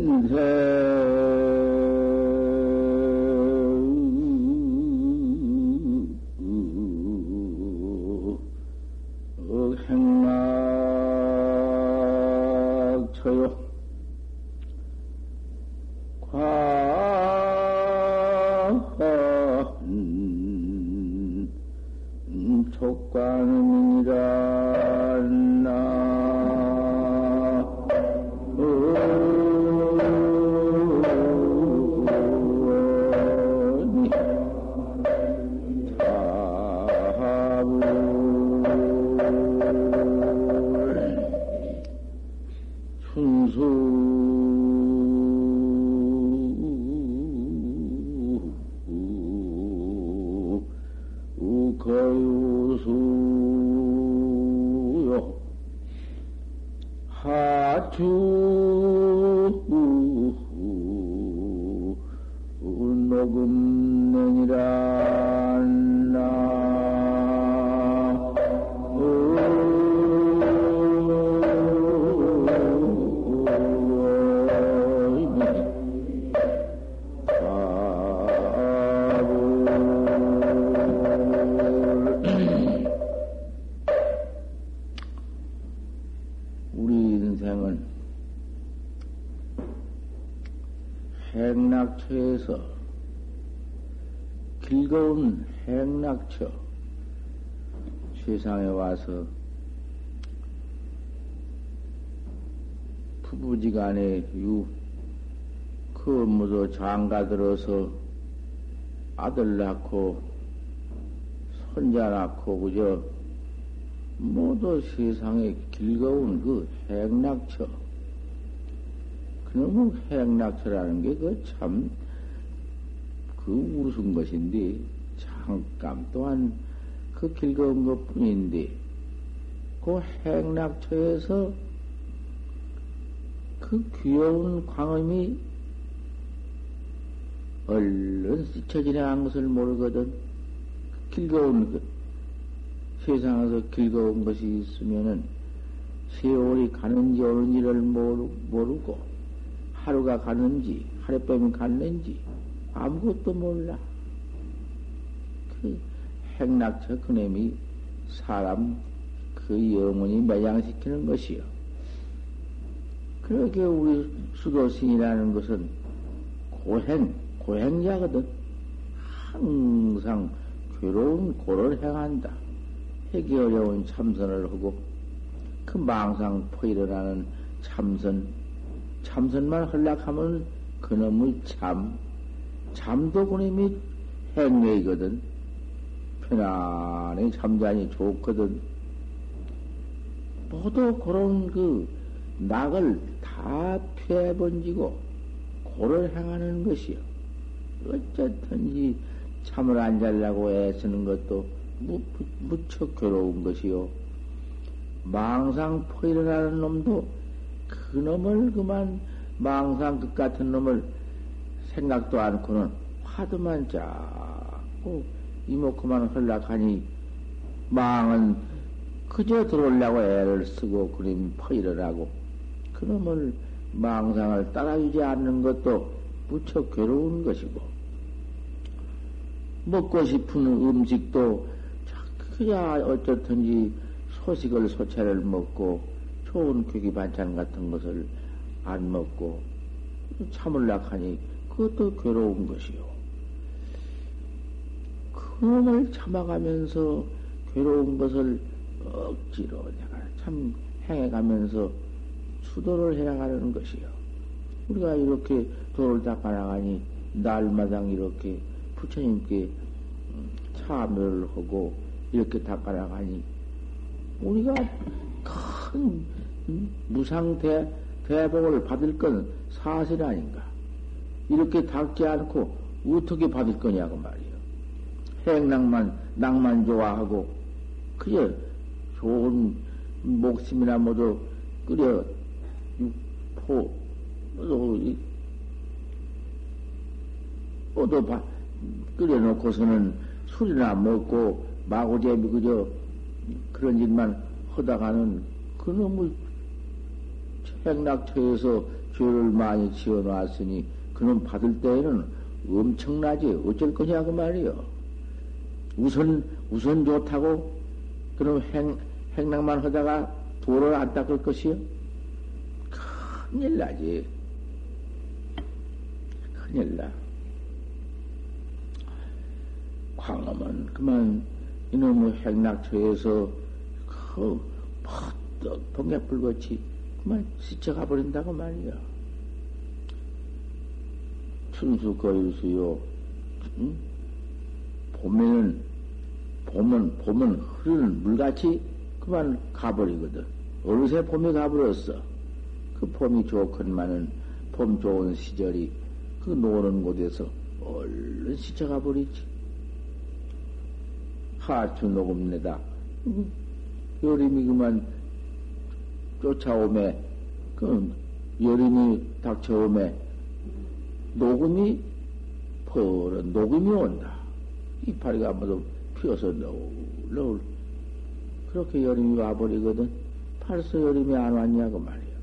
세 상에 와서 부부지간에 유, 그 무도 장가 들어서 아들 낳고 손자 낳고 그저 모두 세상에 길거운 그 행락처. 그놈의 행락처라는 게 그 참그 우스운 것인데 잠깐 또한 그 길거운 것 뿐인데, 그 행락처에서 그 귀여운 광음이 얼른 스쳐 지나간 것을 모르거든. 길거운 것, 세상에서 길거운 것이 있으면은 세월이 가는지 오는지를 모르고 하루가 가는지 하룻밤이 갔는지 아무것도 몰라. 그 행락처 그놈이 사람 그 영혼이 매장시키는 것이요. 그렇게 우리 수도신이라는 것은 고행, 고행자거든. 항상 괴로운 고를 행한다. 해기 어려운 참선을 하고 그 망상 포 일어나는 참선, 참선만 헐락하면 그놈의 참, 잠도 그놈이 행례이거든. 편안히 잠자니 좋거든. 모두 그런 그 낙을 다 피해번지고 고를 행하는 것이요. 어쨌든지 잠을 안 자려고 애쓰는 것도 무, 무척 괴로운 것이요. 망상 포일어나는 놈도 그 놈을 그만 망상 끝 같은 놈을 생각도 않고는 화두만 자꾸 이모그만 헐락하니 망은 그저 들어오려고 애를 쓰고 그림 퍼이를 하고 그놈을 망상을 따라주지 않는 것도 무척 괴로운 것이고 먹고 싶은 음식도 그야 어쨌든지 소식을 소차를 먹고 좋은 괴기 반찬 같은 것을 안 먹고 참을락 하니 그것도 괴로운 것이요. 그놈을 참아가면서 괴로운 것을 억지로 내가 참 행해가면서 수도를 해나가는 것이요. 우리가 이렇게 도를 닦아나가니 날마당 이렇게 부처님께 음, 참여를 하고 이렇게 닦아나가니 우리가 큰 무상 대, 대복을 받을 건 사실 아닌가. 이렇게 닦지 않고 어떻게 받을 거냐고 말이야. 행락만, 낭만 좋아하고, 그저 좋은 목숨이나 모두 끓여, 육포, 모두, 모두 바, 끓여놓고서는 술이나 먹고, 마구제비 그저 그런 일만 하다가는 그놈의 행락처에서 죄를 많이 지어놨으니 그놈 받을 때에는 엄청나지 어쩔 거냐 그 말이요. 우선 우선 좋다고 그럼 행 행락만 하다가 도를 안 닦을 것이요? 큰일 나지. 큰일 나. 광화문 그만 이놈의 행락처에서 그 퍼뜩 번개불같이 그만 스쳐가 버린다고 말이야. 춘수 거일수요. 응? 봄에는 봄은 봄은 흐르는 물같이 그만 가버리거든. 어느새 봄이 가버렸어. 그 봄이 좋건만은 봄 좋은 시절이 그 노는 곳에서 얼른 스쳐가 버리지. 하추 녹음내다. 여름이 그만 쫓아오매, 그 여름이 닥쳐오매, 녹음이 퍼런 녹음이 온다. 이파리가 모두 피어서 너울, 너울. 그렇게 여름이 와버리거든. 벌써 여름이 안 왔냐고 말이야.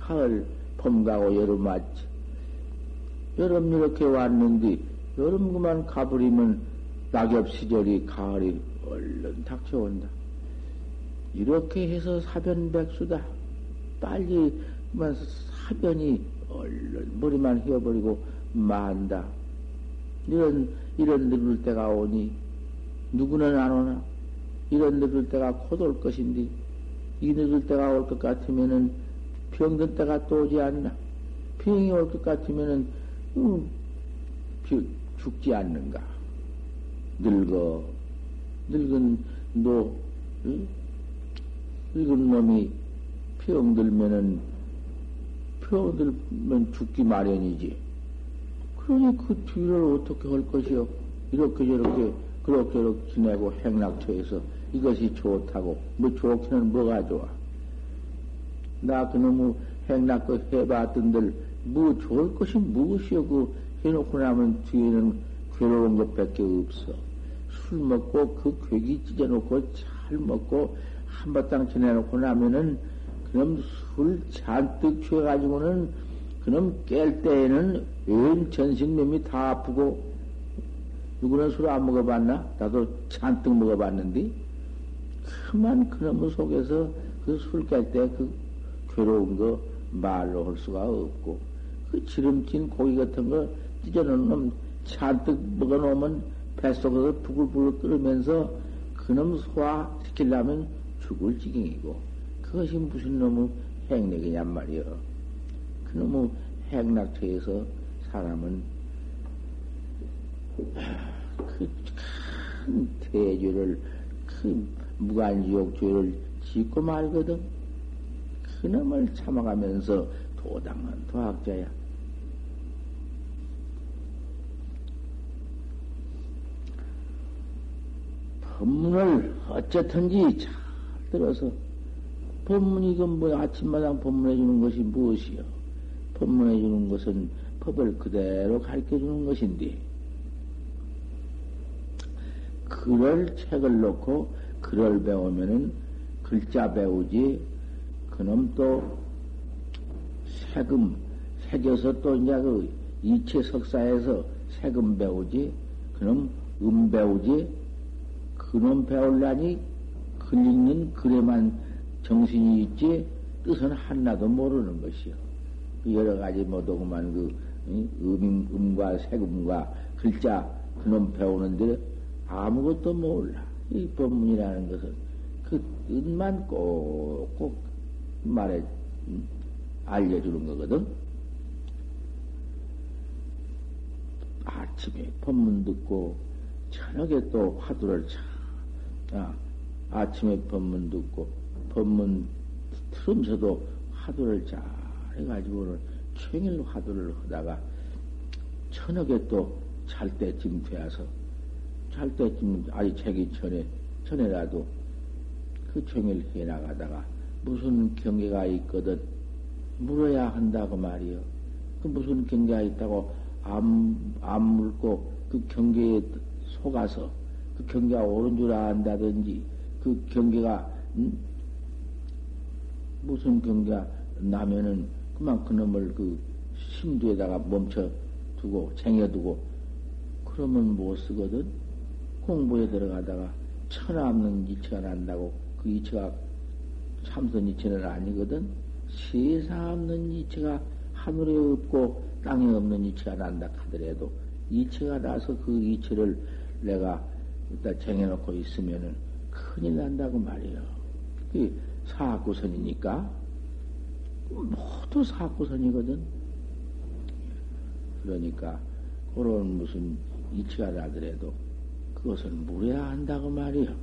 가을, 봄 가고 여름 왔지. 여름 이렇게 왔는데, 여름 그만 가버리면 낙엽 시절이 가을이 얼른 닥쳐온다. 이렇게 해서 사변백수다. 빨리 사변이 얼른 머리만 휘어버리고 만다. 이런, 이런 늙을 때가 오니, 누구는 안 오나? 이런 늙을 때가 곧 올 것인데, 이 늙을 때가 올 것 같으면은 병든 때가 또 오지 않나? 병이 올 것 같으면은, 음, 죽지 않는가? 늙어. 늙은 노, 응? 늙은 놈이 병들면은, 병들면 죽기 마련이지. 그러니 그 뒤를 어떻게 할 것이요? 이렇게 저렇게, 그렇게 저렇게 지내고 행락처에서 이것이 좋다고, 뭐 좋기는 뭐가 좋아? 나 그놈의 행락거 해봤던들, 뭐 좋을 것이 무엇이요? 그 해놓고 나면 뒤에는 괴로운 것밖에 없어. 술 먹고 그 괴기 찢어놓고 잘 먹고 한바탕 지내놓고 나면은 그럼 술 잔뜩 취해가지고는 그럼 깰 때에는 온 전신몸이 다 아프고 누구는 술 안 먹어봤나? 나도 잔뜩 먹어봤는데 그만 그놈의 속에서 그 술 깰 때 그 괴로운 거 말로 할 수가 없고 그 지름진 고기 같은 거 찢어놓은 놈 잔뜩 먹어놓으면 뱃속에서 부글부글 끓으면서 그놈 소화시키려면 죽을 지경이고 그것이 무슨 놈의 행락이냔 말이여. 그놈의 행락처에서 사람은 그큰 대죄를 그 무간지옥 죄를 짓고 말거든. 그놈을 참아가면서 도당한 도학자야. 법문을 어쨌든지 잘 들어서 법문이 이건 뭐 아침마당 법문해 주는 것이 무엇이요? 법문해 주는 것은 법을 그대로 가르쳐 주는 것인데 글을 책을 놓고 글을 배우면은 글자 배우지 그놈 또 세금 새겨서 또 이제 그 이체 석사에서 세금 배우지 그놈 음 배우지 그놈 배울라니 글 읽는 글에만 정신이 있지 뜻은 하나도 모르는 것이요. 그 여러 가지 뭐도그만 그 음, 음과 세금과 글자 그놈 배우는데 아무것도 몰라. 이 법문이라는 것은 그 뜻만 꼭꼭 말해 음, 알려주는 거거든. 아침에 법문 듣고 저녁에 또 화두를 참 아, 아침에 법문 듣고 법문 틀으면서도 화두를 잘 해가지고는 종일 화두를 하다가 저녁에 또 잘 때쯤 되어서 잘 때쯤 아직 자기 전에 전에라도 그 종일 해 나가다가 무슨 경계가 있거든 물어야 한다고 말이요. 그 무슨 경계가 있다고 안, 안 물고 그 경계에 속아서 그 경계가 옳은 줄 안다든지, 그 경계가, 음? 무슨 경계가 나면은 그만 그놈을 그 심두에다가 멈춰 두고, 쟁여두고, 그러면 못 쓰거든? 공부에 들어가다가 천하 없는 이치가 난다고 그 이치가 참선 이치는 아니거든? 세상 없는 이치가 하늘에 없고 땅에 없는 이치가 난다 하더라도 이치가 나서 그 이치를 내가 일단 정해놓고 있으면은 큰일 난다고 말이에요. 그 사학구선이니까 모두 사학구선이거든. 그러니까 그런 무슨 이치가 나더라도 그것을 물어야 한다고 말이요.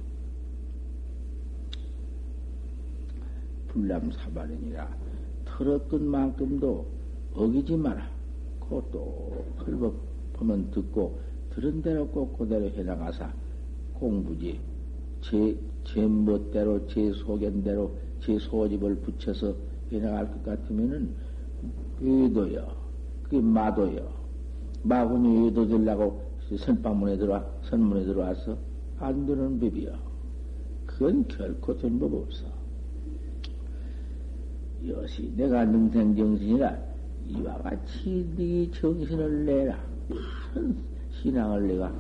불남사발이니라 털었건 만큼도 어기지 마라. 그것도 헐벗 보면 듣고 들은 대로 꼭 그대로 해나가사 공부지 제, 제 멋대로 제 소견대로 제 소집을 붙여서 해나갈 것 같으면은 의도요 그게 마도요 마군이 의도 되려고 선방문에 들어와 선문에 들어와서 안 되는 법이요 그건 결코 된 법 없어. 이것이 내가 능생정신이라 이와 같이 네 정신을 내라. 신앙을 내가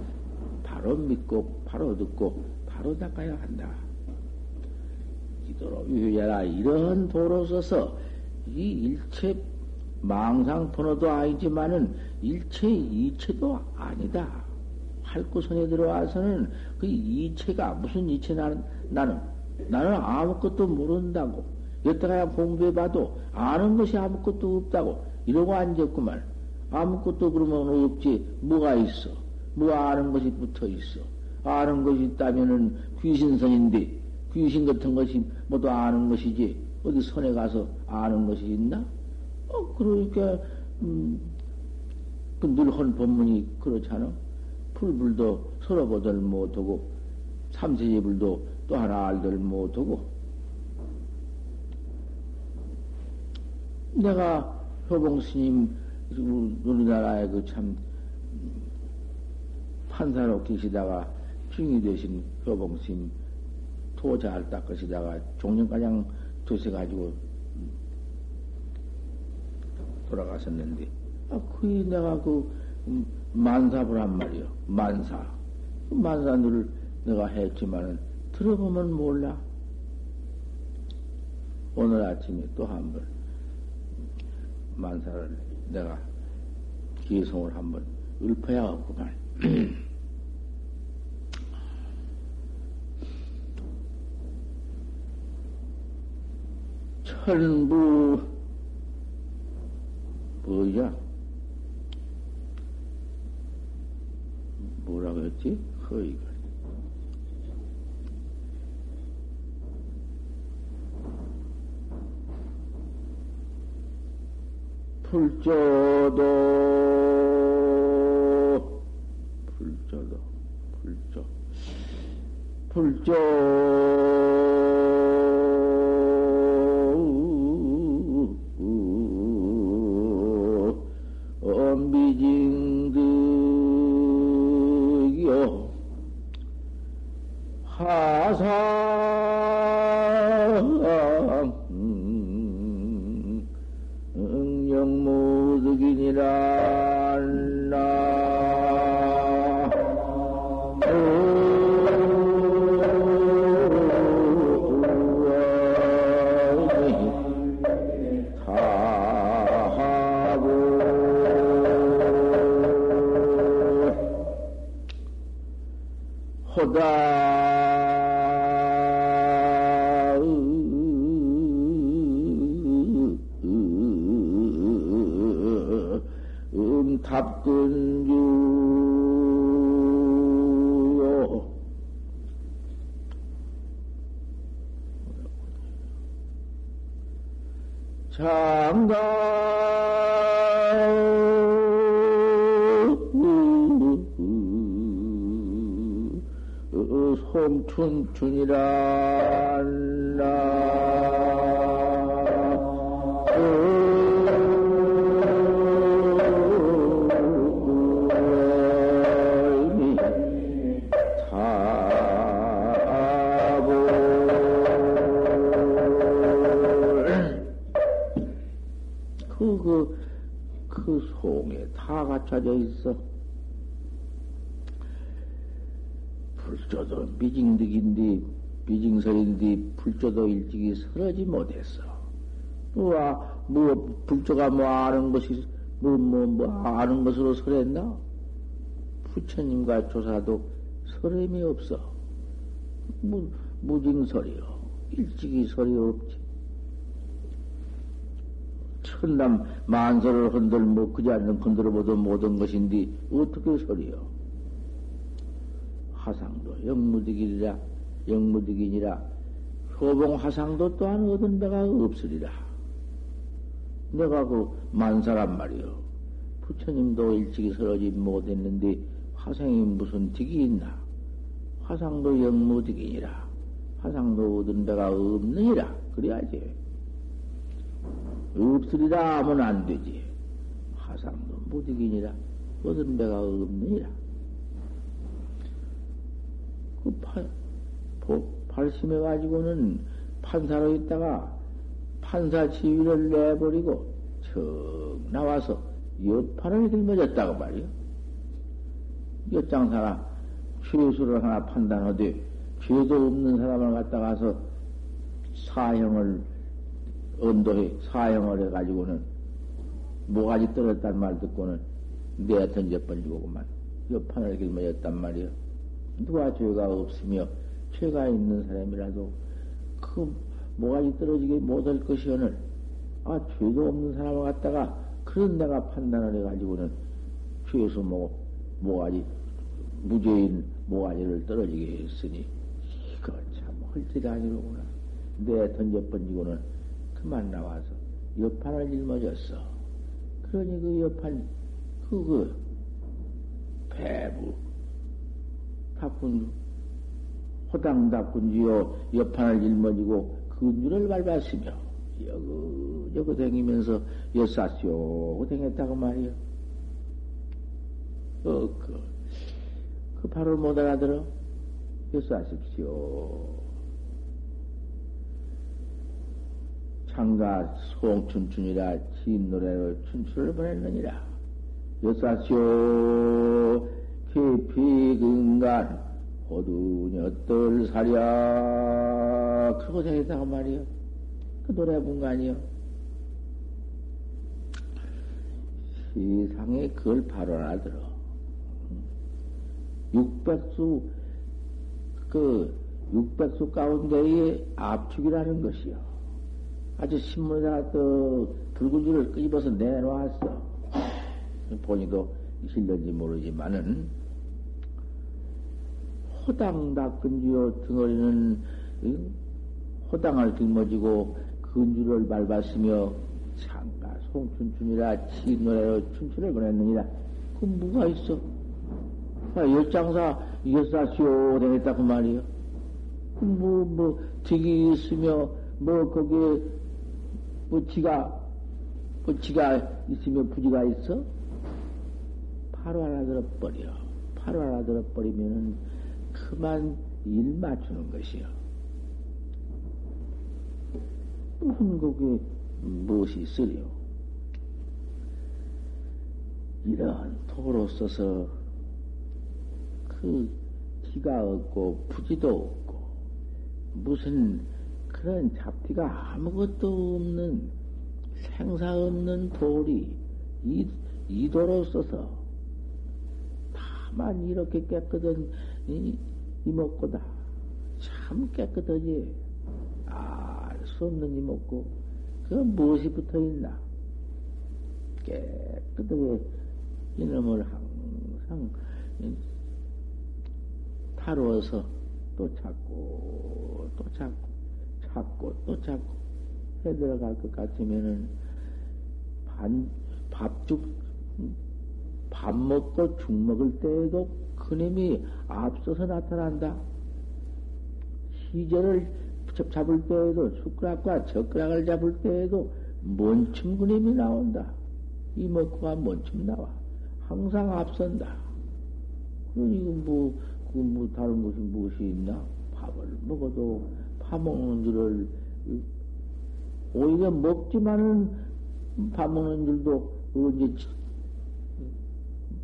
바로 믿고 바로 듣고 바로 닦아야 한다. 이도로 유해라 이런 도로 서서 이 일체 망상 번호도 아니지만은 일체 이체도 아니다. 활구선에 들어와서는 그 이체가 무슨 이체 나는 나는 나는 아무것도 모른다고 여태까지 공부해봐도 아는 것이 아무것도 없다고 이러고 앉았구만. 아무것도 그러면 없지. 뭐가 있어? 뭐 아는 것이 붙어 있어. 아는 것이 있다면은 귀신선인데, 귀신 같은 것이 모두 아는 것이지. 어디 선에 가서 아는 것이 있나? 어, 그러니까, 음, 그늘헌 법문이 그렇잖아. 풀불도 서로 보들 못하고, 삼세제불도 또 하나 알들 못하고, 내가 효봉 스님 우리나라에 그 참 판사로 계시다가 핑이 되신 효봉심 토잘 닦으시다가 종년가량 드셔가지고 돌아가셨는데, 아, 그게 내가 그 음, 말이요. 만사. 그 만사들을 내가 했지만은 들어보면 몰라. 오늘 아침에 또 한 번 만사를 내가 기성을 한번 읊어야겠구만. 천부 뭐야? 뭐라고 했지? 허이가. 불조도 불조도 불조 불조 Uh, 다 갖춰져 있어. 불조도 미징득인데, 미징설인데, 불조도 일찍이 서러지 못했어. 뭐, 뭐, 불조가 뭐 아는 것이, 뭐, 뭐, 뭐, 아는 것으로 설했나? 부처님과 조사도 설임이 없어. 무, 무징설이요. 일찍이 설이 없지. 천남 만설을 흔들 뭐 그지 않는 흔들어보도 모든 것인데 어떻게 설이요? 화상도 영무득이라 영무득이니라 효봉 화상도 또한 얻은 데가 없으리라. 내가 그 만사란 말이요. 부처님도 일찍이 설하지 못했는데 화상이 무슨 득이 있나? 화상도 영무득이니라. 화상도 얻은 데가 없느니라. 그래야지. 없으리라 하면 안 되지. 화상도 무득이니라. 얻은 데가 없느니라. 그 파, 발심해가지고는 판사로 있다가 판사 지위를 내버리고 척 나와서 여판을 들머졌다고 말이요. 엿장사나 죄수를 하나 판단하되 죄도 없는 사람을 갖다 가서 사형을 언도해 사형을 해가지고는 모가지 떨었단 말 듣고는 내 던져버리고 그만. 여판을 길머졌단 말이요. 누가 죄가 없으며 죄가 있는 사람이라도 그 모가지 떨어지게 못할 것이오늘. 아 죄도 없는 사람을 갖다가 그런 내가 판단을 해가지고는 죄수 뭐 모가지 무죄인 모가지를 떨어지게 했으니 이거 참 헐짓이 아니로구나. 내 던져번지고는 그만 나와서 옆판을 짊어졌어 그러니 그 옆판 그거 그 배부 닦은 호당 닦은지요 옆판을 짊어지고 근주를 밟았으며 여그저그 댕기면서 여사쇼 댕겼다고 말이요. 어, 그, 그 바로 못 알아들어? 여사십시오. 창가 송춘춘이라 진 노래로 춘춘을 보냈느니라. 여사쇼 깊이 근간 호두녀떨 사랴 그러고 생겼다고 말이요. 그 노래 본거아니요 세상에 그걸 바로 알아들어. 육백수, 그, 육백수 가운데의 압축이라는 것이요. 아주 신문에다가 또 붉은 줄을 끄집어서 내놓았어. 본인도 실런지 모르지만은, 호당 닦은지요 등어리는 호당을 짊어지고 근주를 밟았으며 창가 송춘춘이라 치노래로 춘춘을 보냈느니라. 그 뭐가 있어? 아, 열장사 열사시오 되겠다 그 말이요. 뭐, 뭐, 득이 있으며, 뭐, 거기에, 뭐, 지가 있으면 부지가 있어? 바로 알아들어 버려. 바로 알아들어 버리면은, 그만 일 맞추는 것이요. 무슨 거기에 무엇이 있으려? 이런 도로 써서 그 티가 없고 부지도 없고 무슨 그런 잡티가 아무것도 없는 생사 없는 돌이 이, 이 도로 써서 다만 이렇게 깨끗한 이, 이목구다 참 깨끗하지 알수 없는 이목구. 그 무엇이 붙어 있나? 깨끗하게 이놈을 항상 타로워서 또 찾고 또 찾고 찾고 또 찾고 해 들어갈 것 같으면은 반 밥죽 밥 먹고 죽 먹을 때에도 그님이 앞서서 나타난다. 시절을 잡을 때에도 숟가락과 젓가락을 잡을 때에도 먼침 그림이 나온다. 이먹고가 먼침 나와. 항상 앞선다. 그러니 뭐, 그 뭐 다른 것이 무엇이 있나? 밥을 먹어도 밥 먹는 줄을 오히려 먹지만은 밥 먹는 줄도 언제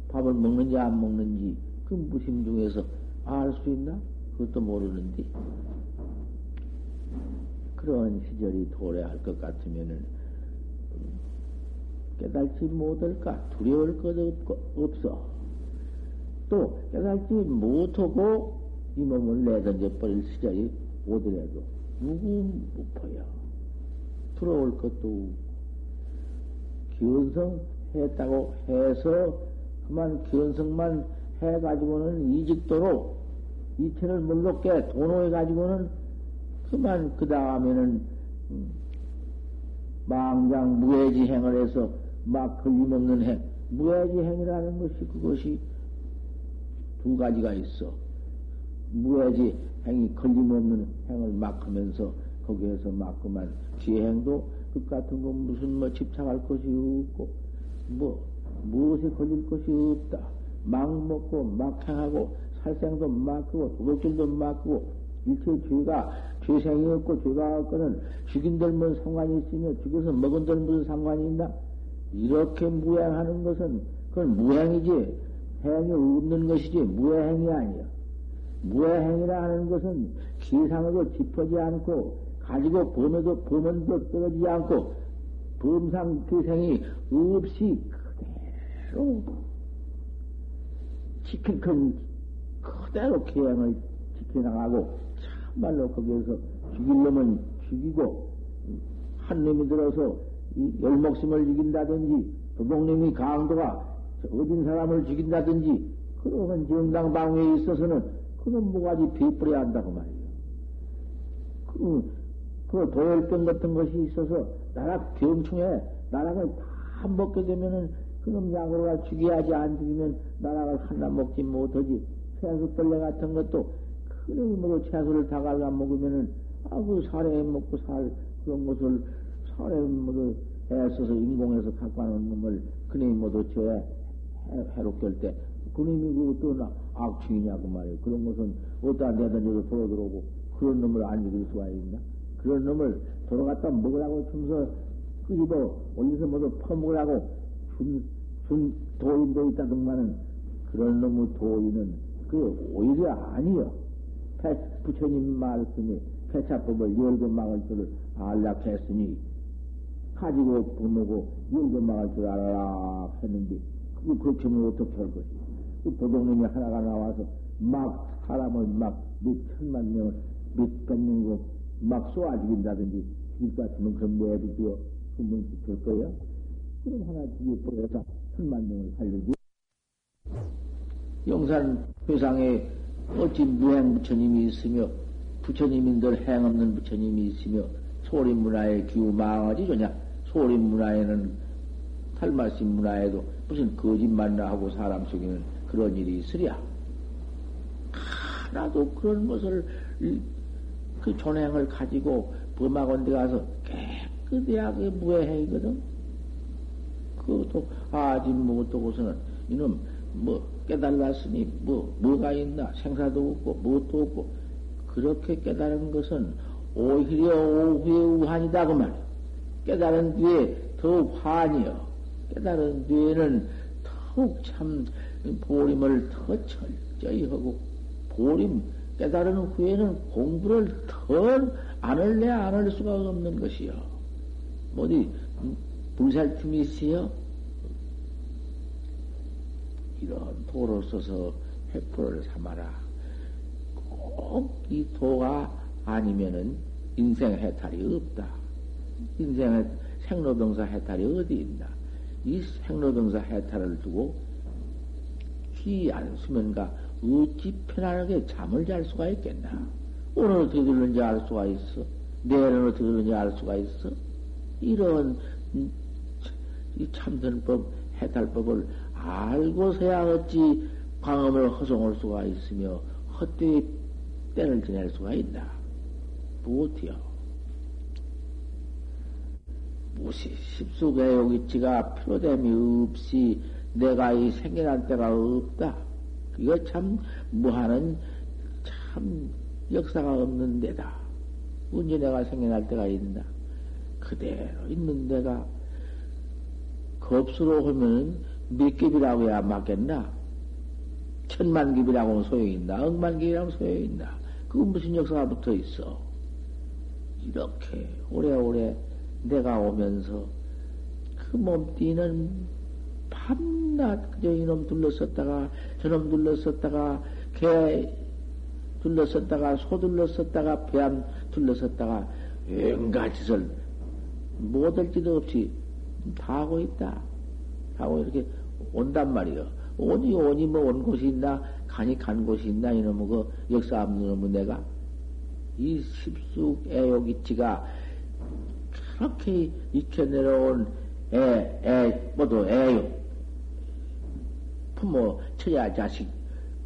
밥을 먹는지 안 먹는지 그 무심 중에서 알 수 있나? 그것도 모르는데. 그런 시절이 도래할 것 같으면은 깨달지 못할까 두려울 것 없어. 또 깨달지 못하고 이 몸을 내던져 버릴 시절이 오더라도 누구 무퍼야. 들어올 것도 기원성 했다고 해서 그만 기원성만 해가지고는 이직도로 이체를 물롭게 도노해가지고는 그만 그 다음에는 음, 망장 무해지행을 해서 막 걸림없는 행. 무해지행이라는 것이 그것이 두 가지가 있어 무해지 행이 걸림없는 행을 막 하면서 거기에서 막 그만 지행도 그 같은 거 무슨 뭐 집착할 것이 없고 뭐 무엇에 걸릴 것이 없다 막 먹고 막 행하고 살생도 막 하고 도둑질도 막 하고 일체 죄가 죄생이 없고 죄가 없고는 죽인들 뭐 상관이 있으며 죽여서 먹은들 무슨 상관이 있나? 이렇게 무행하는 것은 그건 무행이지 행이 없는 것이지 무행이 아니야. 무행이라 하는 것은 기상으로 짚어지 않고 가지고 범에도 범은도 떨어지지 않고 범상 기생이 없이 그대로 지킬 큰 그대로 기행을 지켜나가고 참말로 거기에서 죽일 놈은 죽이고 한 놈이 들어서 열 목숨을 죽인다든지 도둑놈이 강도가 어딘 사람을 죽인다든지 그러면 정당 방위에 있어서는 그는 뭐가지 비뿌려야 한다고 말이에요. 그, 그 도열병 같은 것이 있어서 나락 병충해 나락을 다 먹게 되면은 그놈 약으로가 죽여야지 안 죽이면 나락을 하나 먹지 못하지. 채소 떨레 같은 것도 그놈이 먹어 채소를 다 갈아 먹으면은 아그 살에 먹고 살 그런 것을 살에 모두 애써서 인공해서 갖고 하는 놈을 그놈이 모두 저 해롭게 할 때 그놈이 그것도 악취이냐고 말이에요. 그런 것은 어디다 내던져서 돌아 들어오고 그런 놈을 안 죽일 수가 있나? 그런 놈을 돌아갔다 먹으라고 춤서 끄집어 올려서 모두 퍼먹으라고 준, 준 도인도 있다든가는 그런 놈의 도인은 그 오히려 아니요. 부처님 말씀이 폐차법을 열고 막을 줄을 안락했으니 가지고 부모고 열고 막을 줄 알아라 했는데 그거 그렇게 하면 어떻게 할 것이? 그 도둑놈이 하나가 나와서 막 사람을 막 몇 천만 명을 몇백 명이고 막 쏘아 죽인다든지 죽일 것 같으면 그럼 뭐해도 되어 그분 될 거예요? 그럼 하나 뒤에 뿌려서 천만 명을 살려지. 용산 회상에 어찌 무행 부처님이 있으며 부처님인들 행 없는 부처님이 있으며 소림 문화의 기후 망하지 좋냐? 소림 문화에는 탈마신 문화에도 무슨 거짓말나 하고 사람 속에는 그런 일이 있으랴. 하나도 그런 것을 그 존행을 가지고 범학원 데 가서 깨끗하게 무해행이거든. 그것도 아직 못하고서는 이놈 뭐 깨달았으니 뭐 뭐가 있나 생사도 없고 무엇도 없고 그렇게 깨달은 것은 오히려 오후의 우한이다 그 말이야. 깨달은 뒤에 더 환이요. 깨달은 뒤에는 더욱 참 보림을 더 철저히 하고 보림 깨달은 후에는 공부를 더안 할래 안할 수가 없는 것이요. 어디 불살 틈이 있어요? 이런 도로 써서 회포를 삼아라. 꼭 이 도가 아니면은 인생 해탈이 없다. 인생의 생로병사 해탈이 어디 있나? 이 생로병사 해탈을 두고 귀안 수면가 어찌 편안하게 잠을 잘 수가 있겠나? 오늘 어떻게 들는지 알 수가 있어? 내일은 어떻게 들는지 알 수가 있어? 이런 이 참선법, 해탈법을 알고서야 어찌 광음을 허송할 수가 있으며 헛되이 때를 지낼 수가 있나? 못해요. 무시 십수의 요기치가 필요됨이 없이 내가 이 생겨난 때가 없다. 이거 참 무한은 참 역사가 없는 데다. 언제 내가 생겨날 때가 있나? 그대로 있는 데가 법수로 하면은 몇 깁이라고 해야 맞겠나? 천만 깁이라고는 소용있나? 억만 깁이라고 소용있나? 그건 무슨 역사가 붙어 있어? 이렇게 오래오래 내가 오면서 그 몸띠는 밤낮 그저 이놈 둘러섰다가 저놈 둘러섰다가 개 둘러섰다가 소 둘러섰다가 배암 둘러섰다가 온갖 짓을 못할 지도 없이 다 하고 있다. 하고 이렇게 온단 말이요. 오니 오니 뭐온 곳이 있나 간이 간 곳이 있나 이놈의 그 역사 없는 놈의 내가 이 십숙 애욕 이치가 그렇게 익혀 내려온 애, 애, 모두 애욕. 부모, 처자, 자식.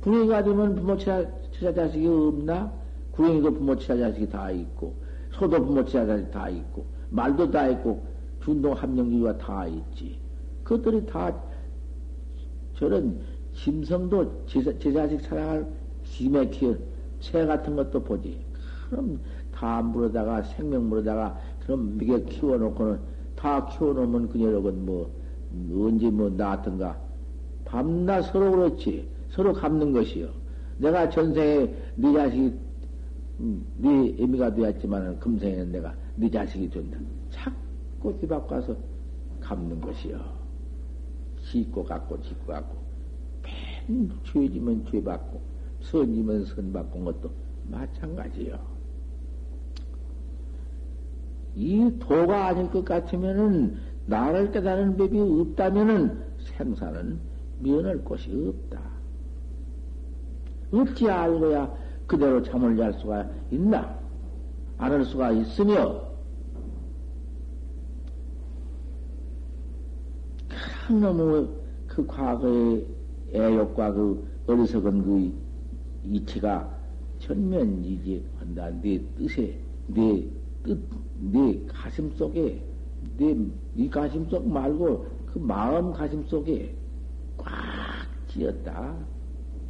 구렁이가 되면 부모, 처자, 처자, 자식이 없나? 구렁이도 부모, 처자, 자식이 다 있고, 소도 부모, 처자, 자식이 다 있고, 말도 다 있고, 준동 함령주의가 다 있지. 그것들이 다 저런 심성도 제, 제 자식 사랑할 키운 새 같은 것도 보지. 그럼 다 물어다가 생명 물어다가 그럼 미개 키워놓고는 다 키워놓으면 그녀력은 뭐 언제 뭐 나왔던가 밤낮 서로 그렇지 서로 갚는 것이요. 내가 전생에 네 자식이 음, 네 애미가 되었지만은 금생에는 내가 네 자식이 된다. 자꾸 뒤바꿔 와서 갚는 것이요. 짓고 갖고 짓고 갖고 팬 죄지면 죄 받고 선지면 선 받고 것도 마찬가지요. 이 도가 아닐 것 같으면은 나를 깨달은 법이 없다면은 생사는 면할 곳이 없다. 어찌 알고야 그대로 잠을 잘 수가 있나? 안할 수가 있으며, 큰 놈의 그 과거의 애욕과 그 어리석은 그 이치가 전면이지 한다. 네 뜻에, 네 뜻, 네 가슴 속에, 네, 네 가슴 속 말고 그 마음 가슴 속에 꽉 찌었다.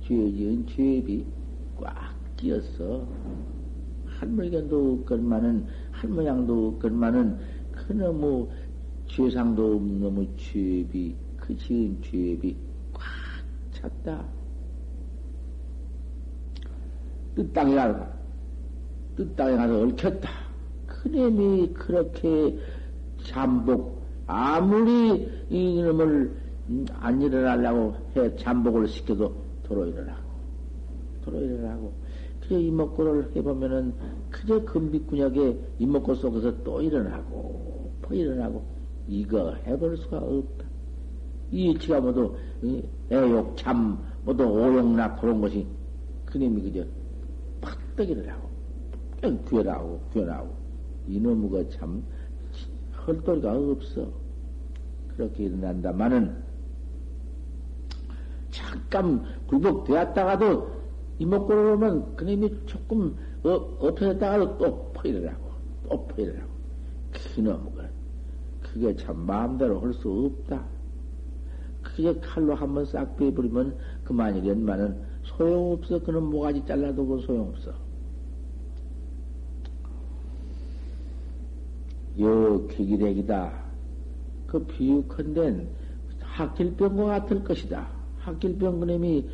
죄지은 죄비 꽉 찌었어. 한 물견도 없건만은, 한 모양도 없건만은, 그놈의 죄상도 없는 놈의 죄비, 그 지은 죄비 꽉 찼다. 뜻 땅에 가서, 뜻 땅에 가서 얽혔다. 그놈이 그렇게 잠복, 아무리 이놈을 안 일어나려고 해 잠복을 시켜도 도로 일어나고, 도로 일어나고, 그저 이목구를 해보면은 그저 금빛군역에 이목구 속에서 또 일어나고, 또 일어나고, 이거 해볼 수가 없다. 이 이치가 모두 애욕, 참, 모두 오용락 그런 것이 그님이 그저 팍떡 일어나고, 괴라고, 괴라고. 이놈의 거참 헐도리가 없어. 그렇게 일어난다마는 잠깐 굴복되었다가도 이목구를 보면 그놈이 조금 어, 엎혀졌다가도 또 포일하고 또 포일하고 그놈은 그게 참 마음대로 할 수 없다. 그게 칼로 한번 싹 빼버리면 그만이련만은 소용없어. 그놈 모가지 잘라도 그 소용없어. 요 기기렉이다. 그 비유컨댄 학길병과 같을 것이다. 학길병 그놈이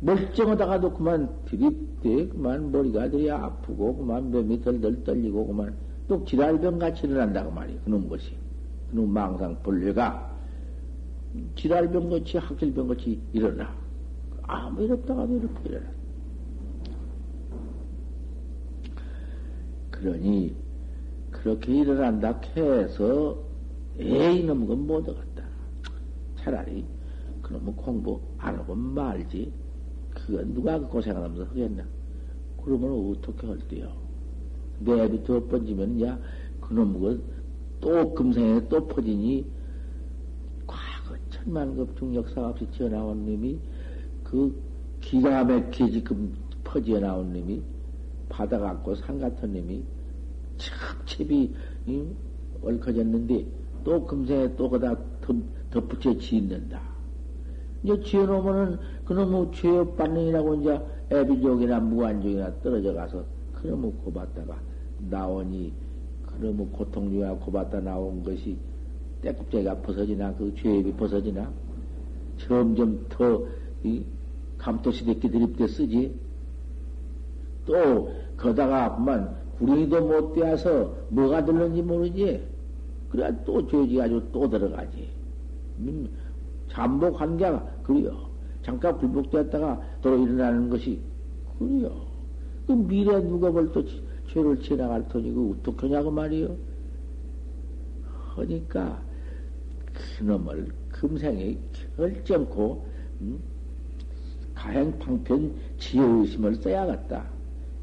멀쩡하다가도 그만 드립대 그만 머리가 들이 아프고 그만 몸이 덜덜 떨리고 그만 또 지랄병 같이 일어난다고 말이야. 그놈 것이. 그놈 망상 본래가 지랄병 같이 학길병 같이 일어나. 아무 일 없다가도 이렇게 일어나. 그러니 그렇게 일어난다 해서 에이 놈건못 얻었다. 차라리 그놈은 공부 안 하고 말지. 그건 누가 그 고생하면서 하겠나? 그러면 어떻게 할때요? 내비 두 번지면 야 그놈은 또 금생에 또 퍼지니 과거 천만급 중역사 없이 튀어나온 놈이 그 기가 막히게 지금 퍼지어 나온 놈이 바다 갖고 산 같은 놈이 첩첩이 얽혀졌는데 또 금생에 또 거다 덧붙여 짓는다. 이제 지어놓으면은 그놈의 죄업 반응이라고 이제 애비족이나 무한족이나 떨어져 가서 그놈의 고받다가 나오니 그놈의 고통주가 고받다 나온 것이 때국제가 벗어지나, 그 죄입이 벗어지나, 점점 더, 이, 감토시대끼 드립대 쓰지. 또, 거다가 그만, 구렁이도 못 떼어서 뭐가 들는지 모르지. 그래야 또 죄지 가지고 또 들어가지. 음, 잠복한 게, 그래요. 잠깐 불복되었다가 도로 일어나는 것이, 그래요. 그 미래 누가 볼또 죄를 지나갈 터니, 그 어떡하냐고 말이요. 하니까, 그놈을 금생에 결정코, 음? 가행방편 지혜의심을 써야겠다.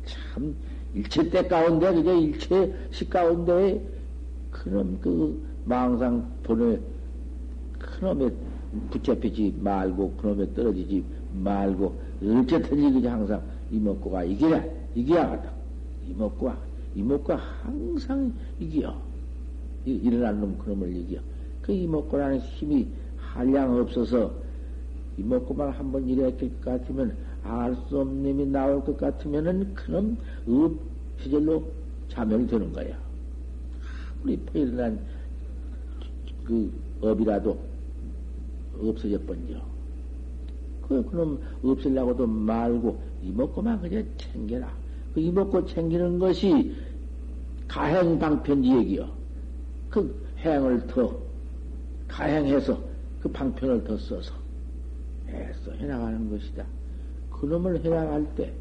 참, 일체 때 가운데, 그저 일체 시 가운데, 그놈, 그, 망상 돈에, 그놈에 붙잡히지 말고, 그놈에 떨어지지 말고, 어쨌든지 그저 항상 이먹고가 이겨야, 이겨야겠다. 이먹고가, 이먹고가 항상 이겨. 일어난 놈 그놈을 이겨. 그 이먹고라는 힘이 한량 없어서 이먹고만 한번 일했을 것 같으면 알 수 없는 놈이 나올 것 같으면은 그놈 업 시절로 자멸이 되는 거야. 아무리 일어난 그 업이라도 없어져 번져. 그, 그놈 없으려고도 말고 이먹고만 그냥 챙겨라. 그 이먹고 챙기는 것이 가행방편지 얘기요. 그 행을 더 가행해서 그 방편을 더 써서 애써 해나가는 것이다. 그놈을 해나갈 때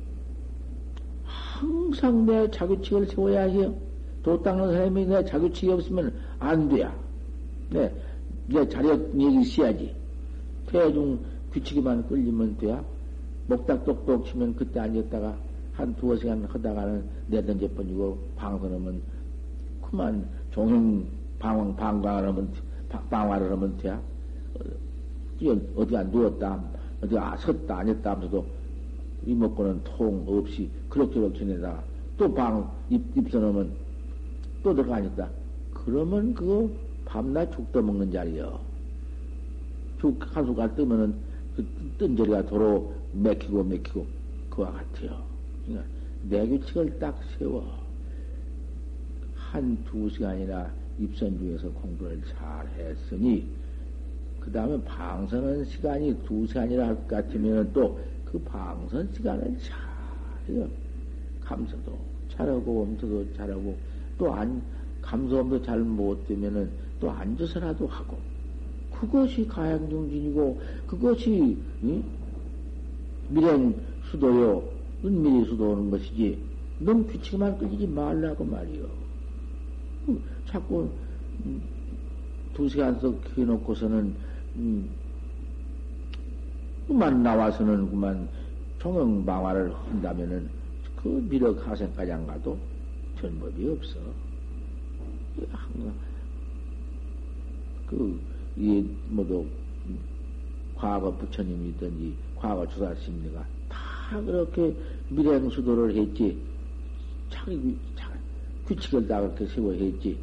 항상 내 자규칙을 세워야 해요. 도 닦는 사람이 내 자규칙이 없으면 안 돼야. 네, 내 자력 얘기 있어야지. 대중 규칙이만 끌리면 돼야. 목닥 똑똑 치면 그때 앉았다가 한 두어 시간 하다가는 내던져 번지고 방송하면 그만 종행 방황 방광하면 방화를 하면 돼야. 어디 안 누웠다, 어디 아, 섰다, 앉았다 하면서도 이먹고는 통 없이 그럭저럭 지내다가 또 방, 입, 입선하면 또 들어가니까. 그러면 그거 밤낮 죽 떠먹는 자리요. 죽 한수가 뜨면은 그뜬 자리가 도로 맥히고 맥히고 그와 같아요. 그러니까 내 규칙을 딱 세워. 한 두 시간이나 입선 중에서 공부를 잘 했으니, 그 다음에 방선은 시간이 두 시간이라 할 것 같으면 또 그 방선 시간을 잘 해요. 감서도 잘하고, 엄서도 잘하고, 또 안, 감소음도 잘 못 되면은 또 앉아서라도 하고, 그것이 가양정진이고, 그것이, 응? 밀행 수도요, 은밀히 수도하는 것이지, 너무 규칙만 끌리지 말라고 말이요. 자꾸, 음, 두 시간씩 해놓고서는 음, 그만 나와서는 그만 종영 방화를 한다면은 그 미륵 하생까지 안 가도 전법이 없어. 항상 그, 이, 뭐도, 과거 부처님이든지, 과거 주사심리가 다 그렇게 밀행수도를 했지. 자기, 규칙을 다 그렇게 세워 했지.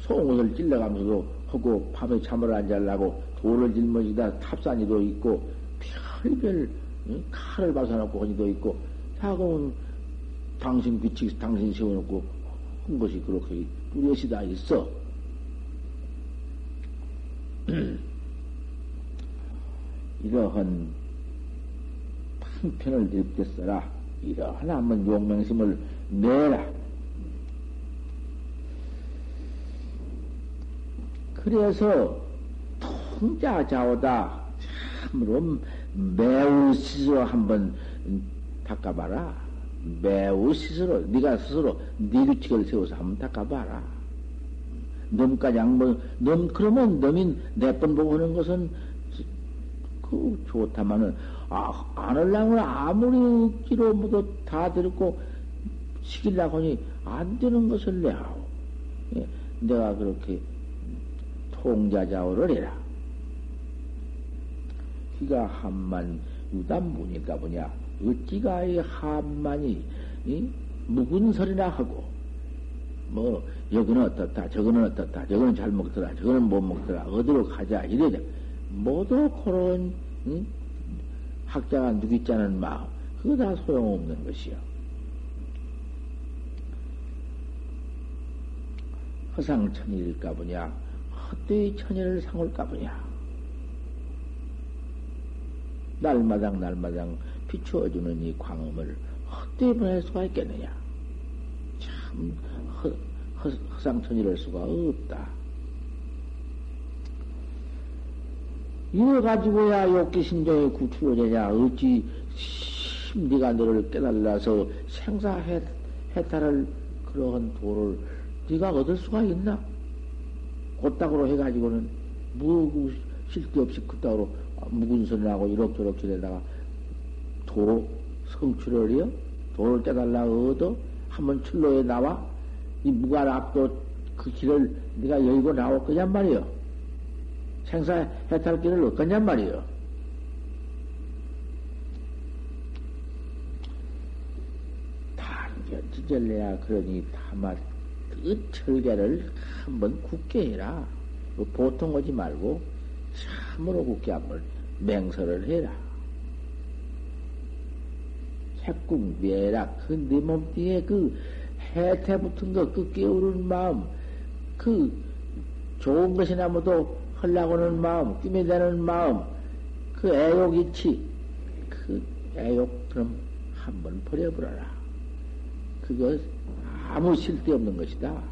송옷을 찔러가면서도 하고 밤에 잠을 안 자려고 돌을 짊어지다 탑산이도 있고 별별 응? 칼을 박아놓고 허니도 있고 하고 당신 규칙 당신 세워놓고 한 것이 그렇게 뚜렷이 다 있어. 이러한 판편을 들겠어라. 이러한 한번 용맹심을 내라. 그래서 통자자오다 참으로 매우 스스로 한번 닦아봐라. 매우 스스로 네가 스스로 네 규칙을 세워서 한번 닦아봐라. 넘까지 양보 넘 그러면 넘인 내번 보고 하는 것은 그 좋다마는 아, 안 하려면 아무리 억지로 모두 다 들었고 시키려고 하니 안 되는 것을 내하오. 예, 내가 그렇게 통자자오를 해라. 기가 한만 유단문일까 보냐. 어찌가 이 한만이 이? 묵은 소리나 하고 뭐 여기는 어떻다 저거는 어떻다 저거는 잘 먹더라 저거는 못 먹더라 어디로 가자 이래자 모두 그런 응? 학자가 누기자는 마음 그거 다 소용없는 것이요. 허상천일일까 보냐 헛되이 천연을 상을까 보냐. 날마당 날마당 비추어주는 이 광음을 헛되이 보낼 수가 있겠느냐. 참 허, 허, 허상천이럴 수가 없다. 이래 가지고야 욕기신종의 구출로 되냐. 어찌 네가 너를 깨달아서 생사해탈을 그러한 도를 네가 얻을 수가 있나? 곧다으로 해가지고는 무 실데없이 그따구로 묵은 소리하고 이럭저럭 지내다가 도 성취를 해요? 도를 떼달라 얻어? 한번 출로에 나와? 이 무관 앞도 그 길을 네가 열고 나올 거냔 말이요. 생사 해탈 길을 얻겠냔 말이요. 단견 지절래야 그러니 다만 그 철개를 한번 굳게 해라. 뭐 보통 오지 말고 참으로 굳게 한번 맹설을 해라. 색궁 뇌락 그네 몸뚱이에 그 해태 붙은 것, 그 깨우는 마음, 그 좋은 것이나 뭐도 하려고 하는 마음, 꿈이 되는 마음, 그 애욕 이치, 그 애욕 그럼 한번 버려버려라. 그것 아무 쓸데없는 것이다.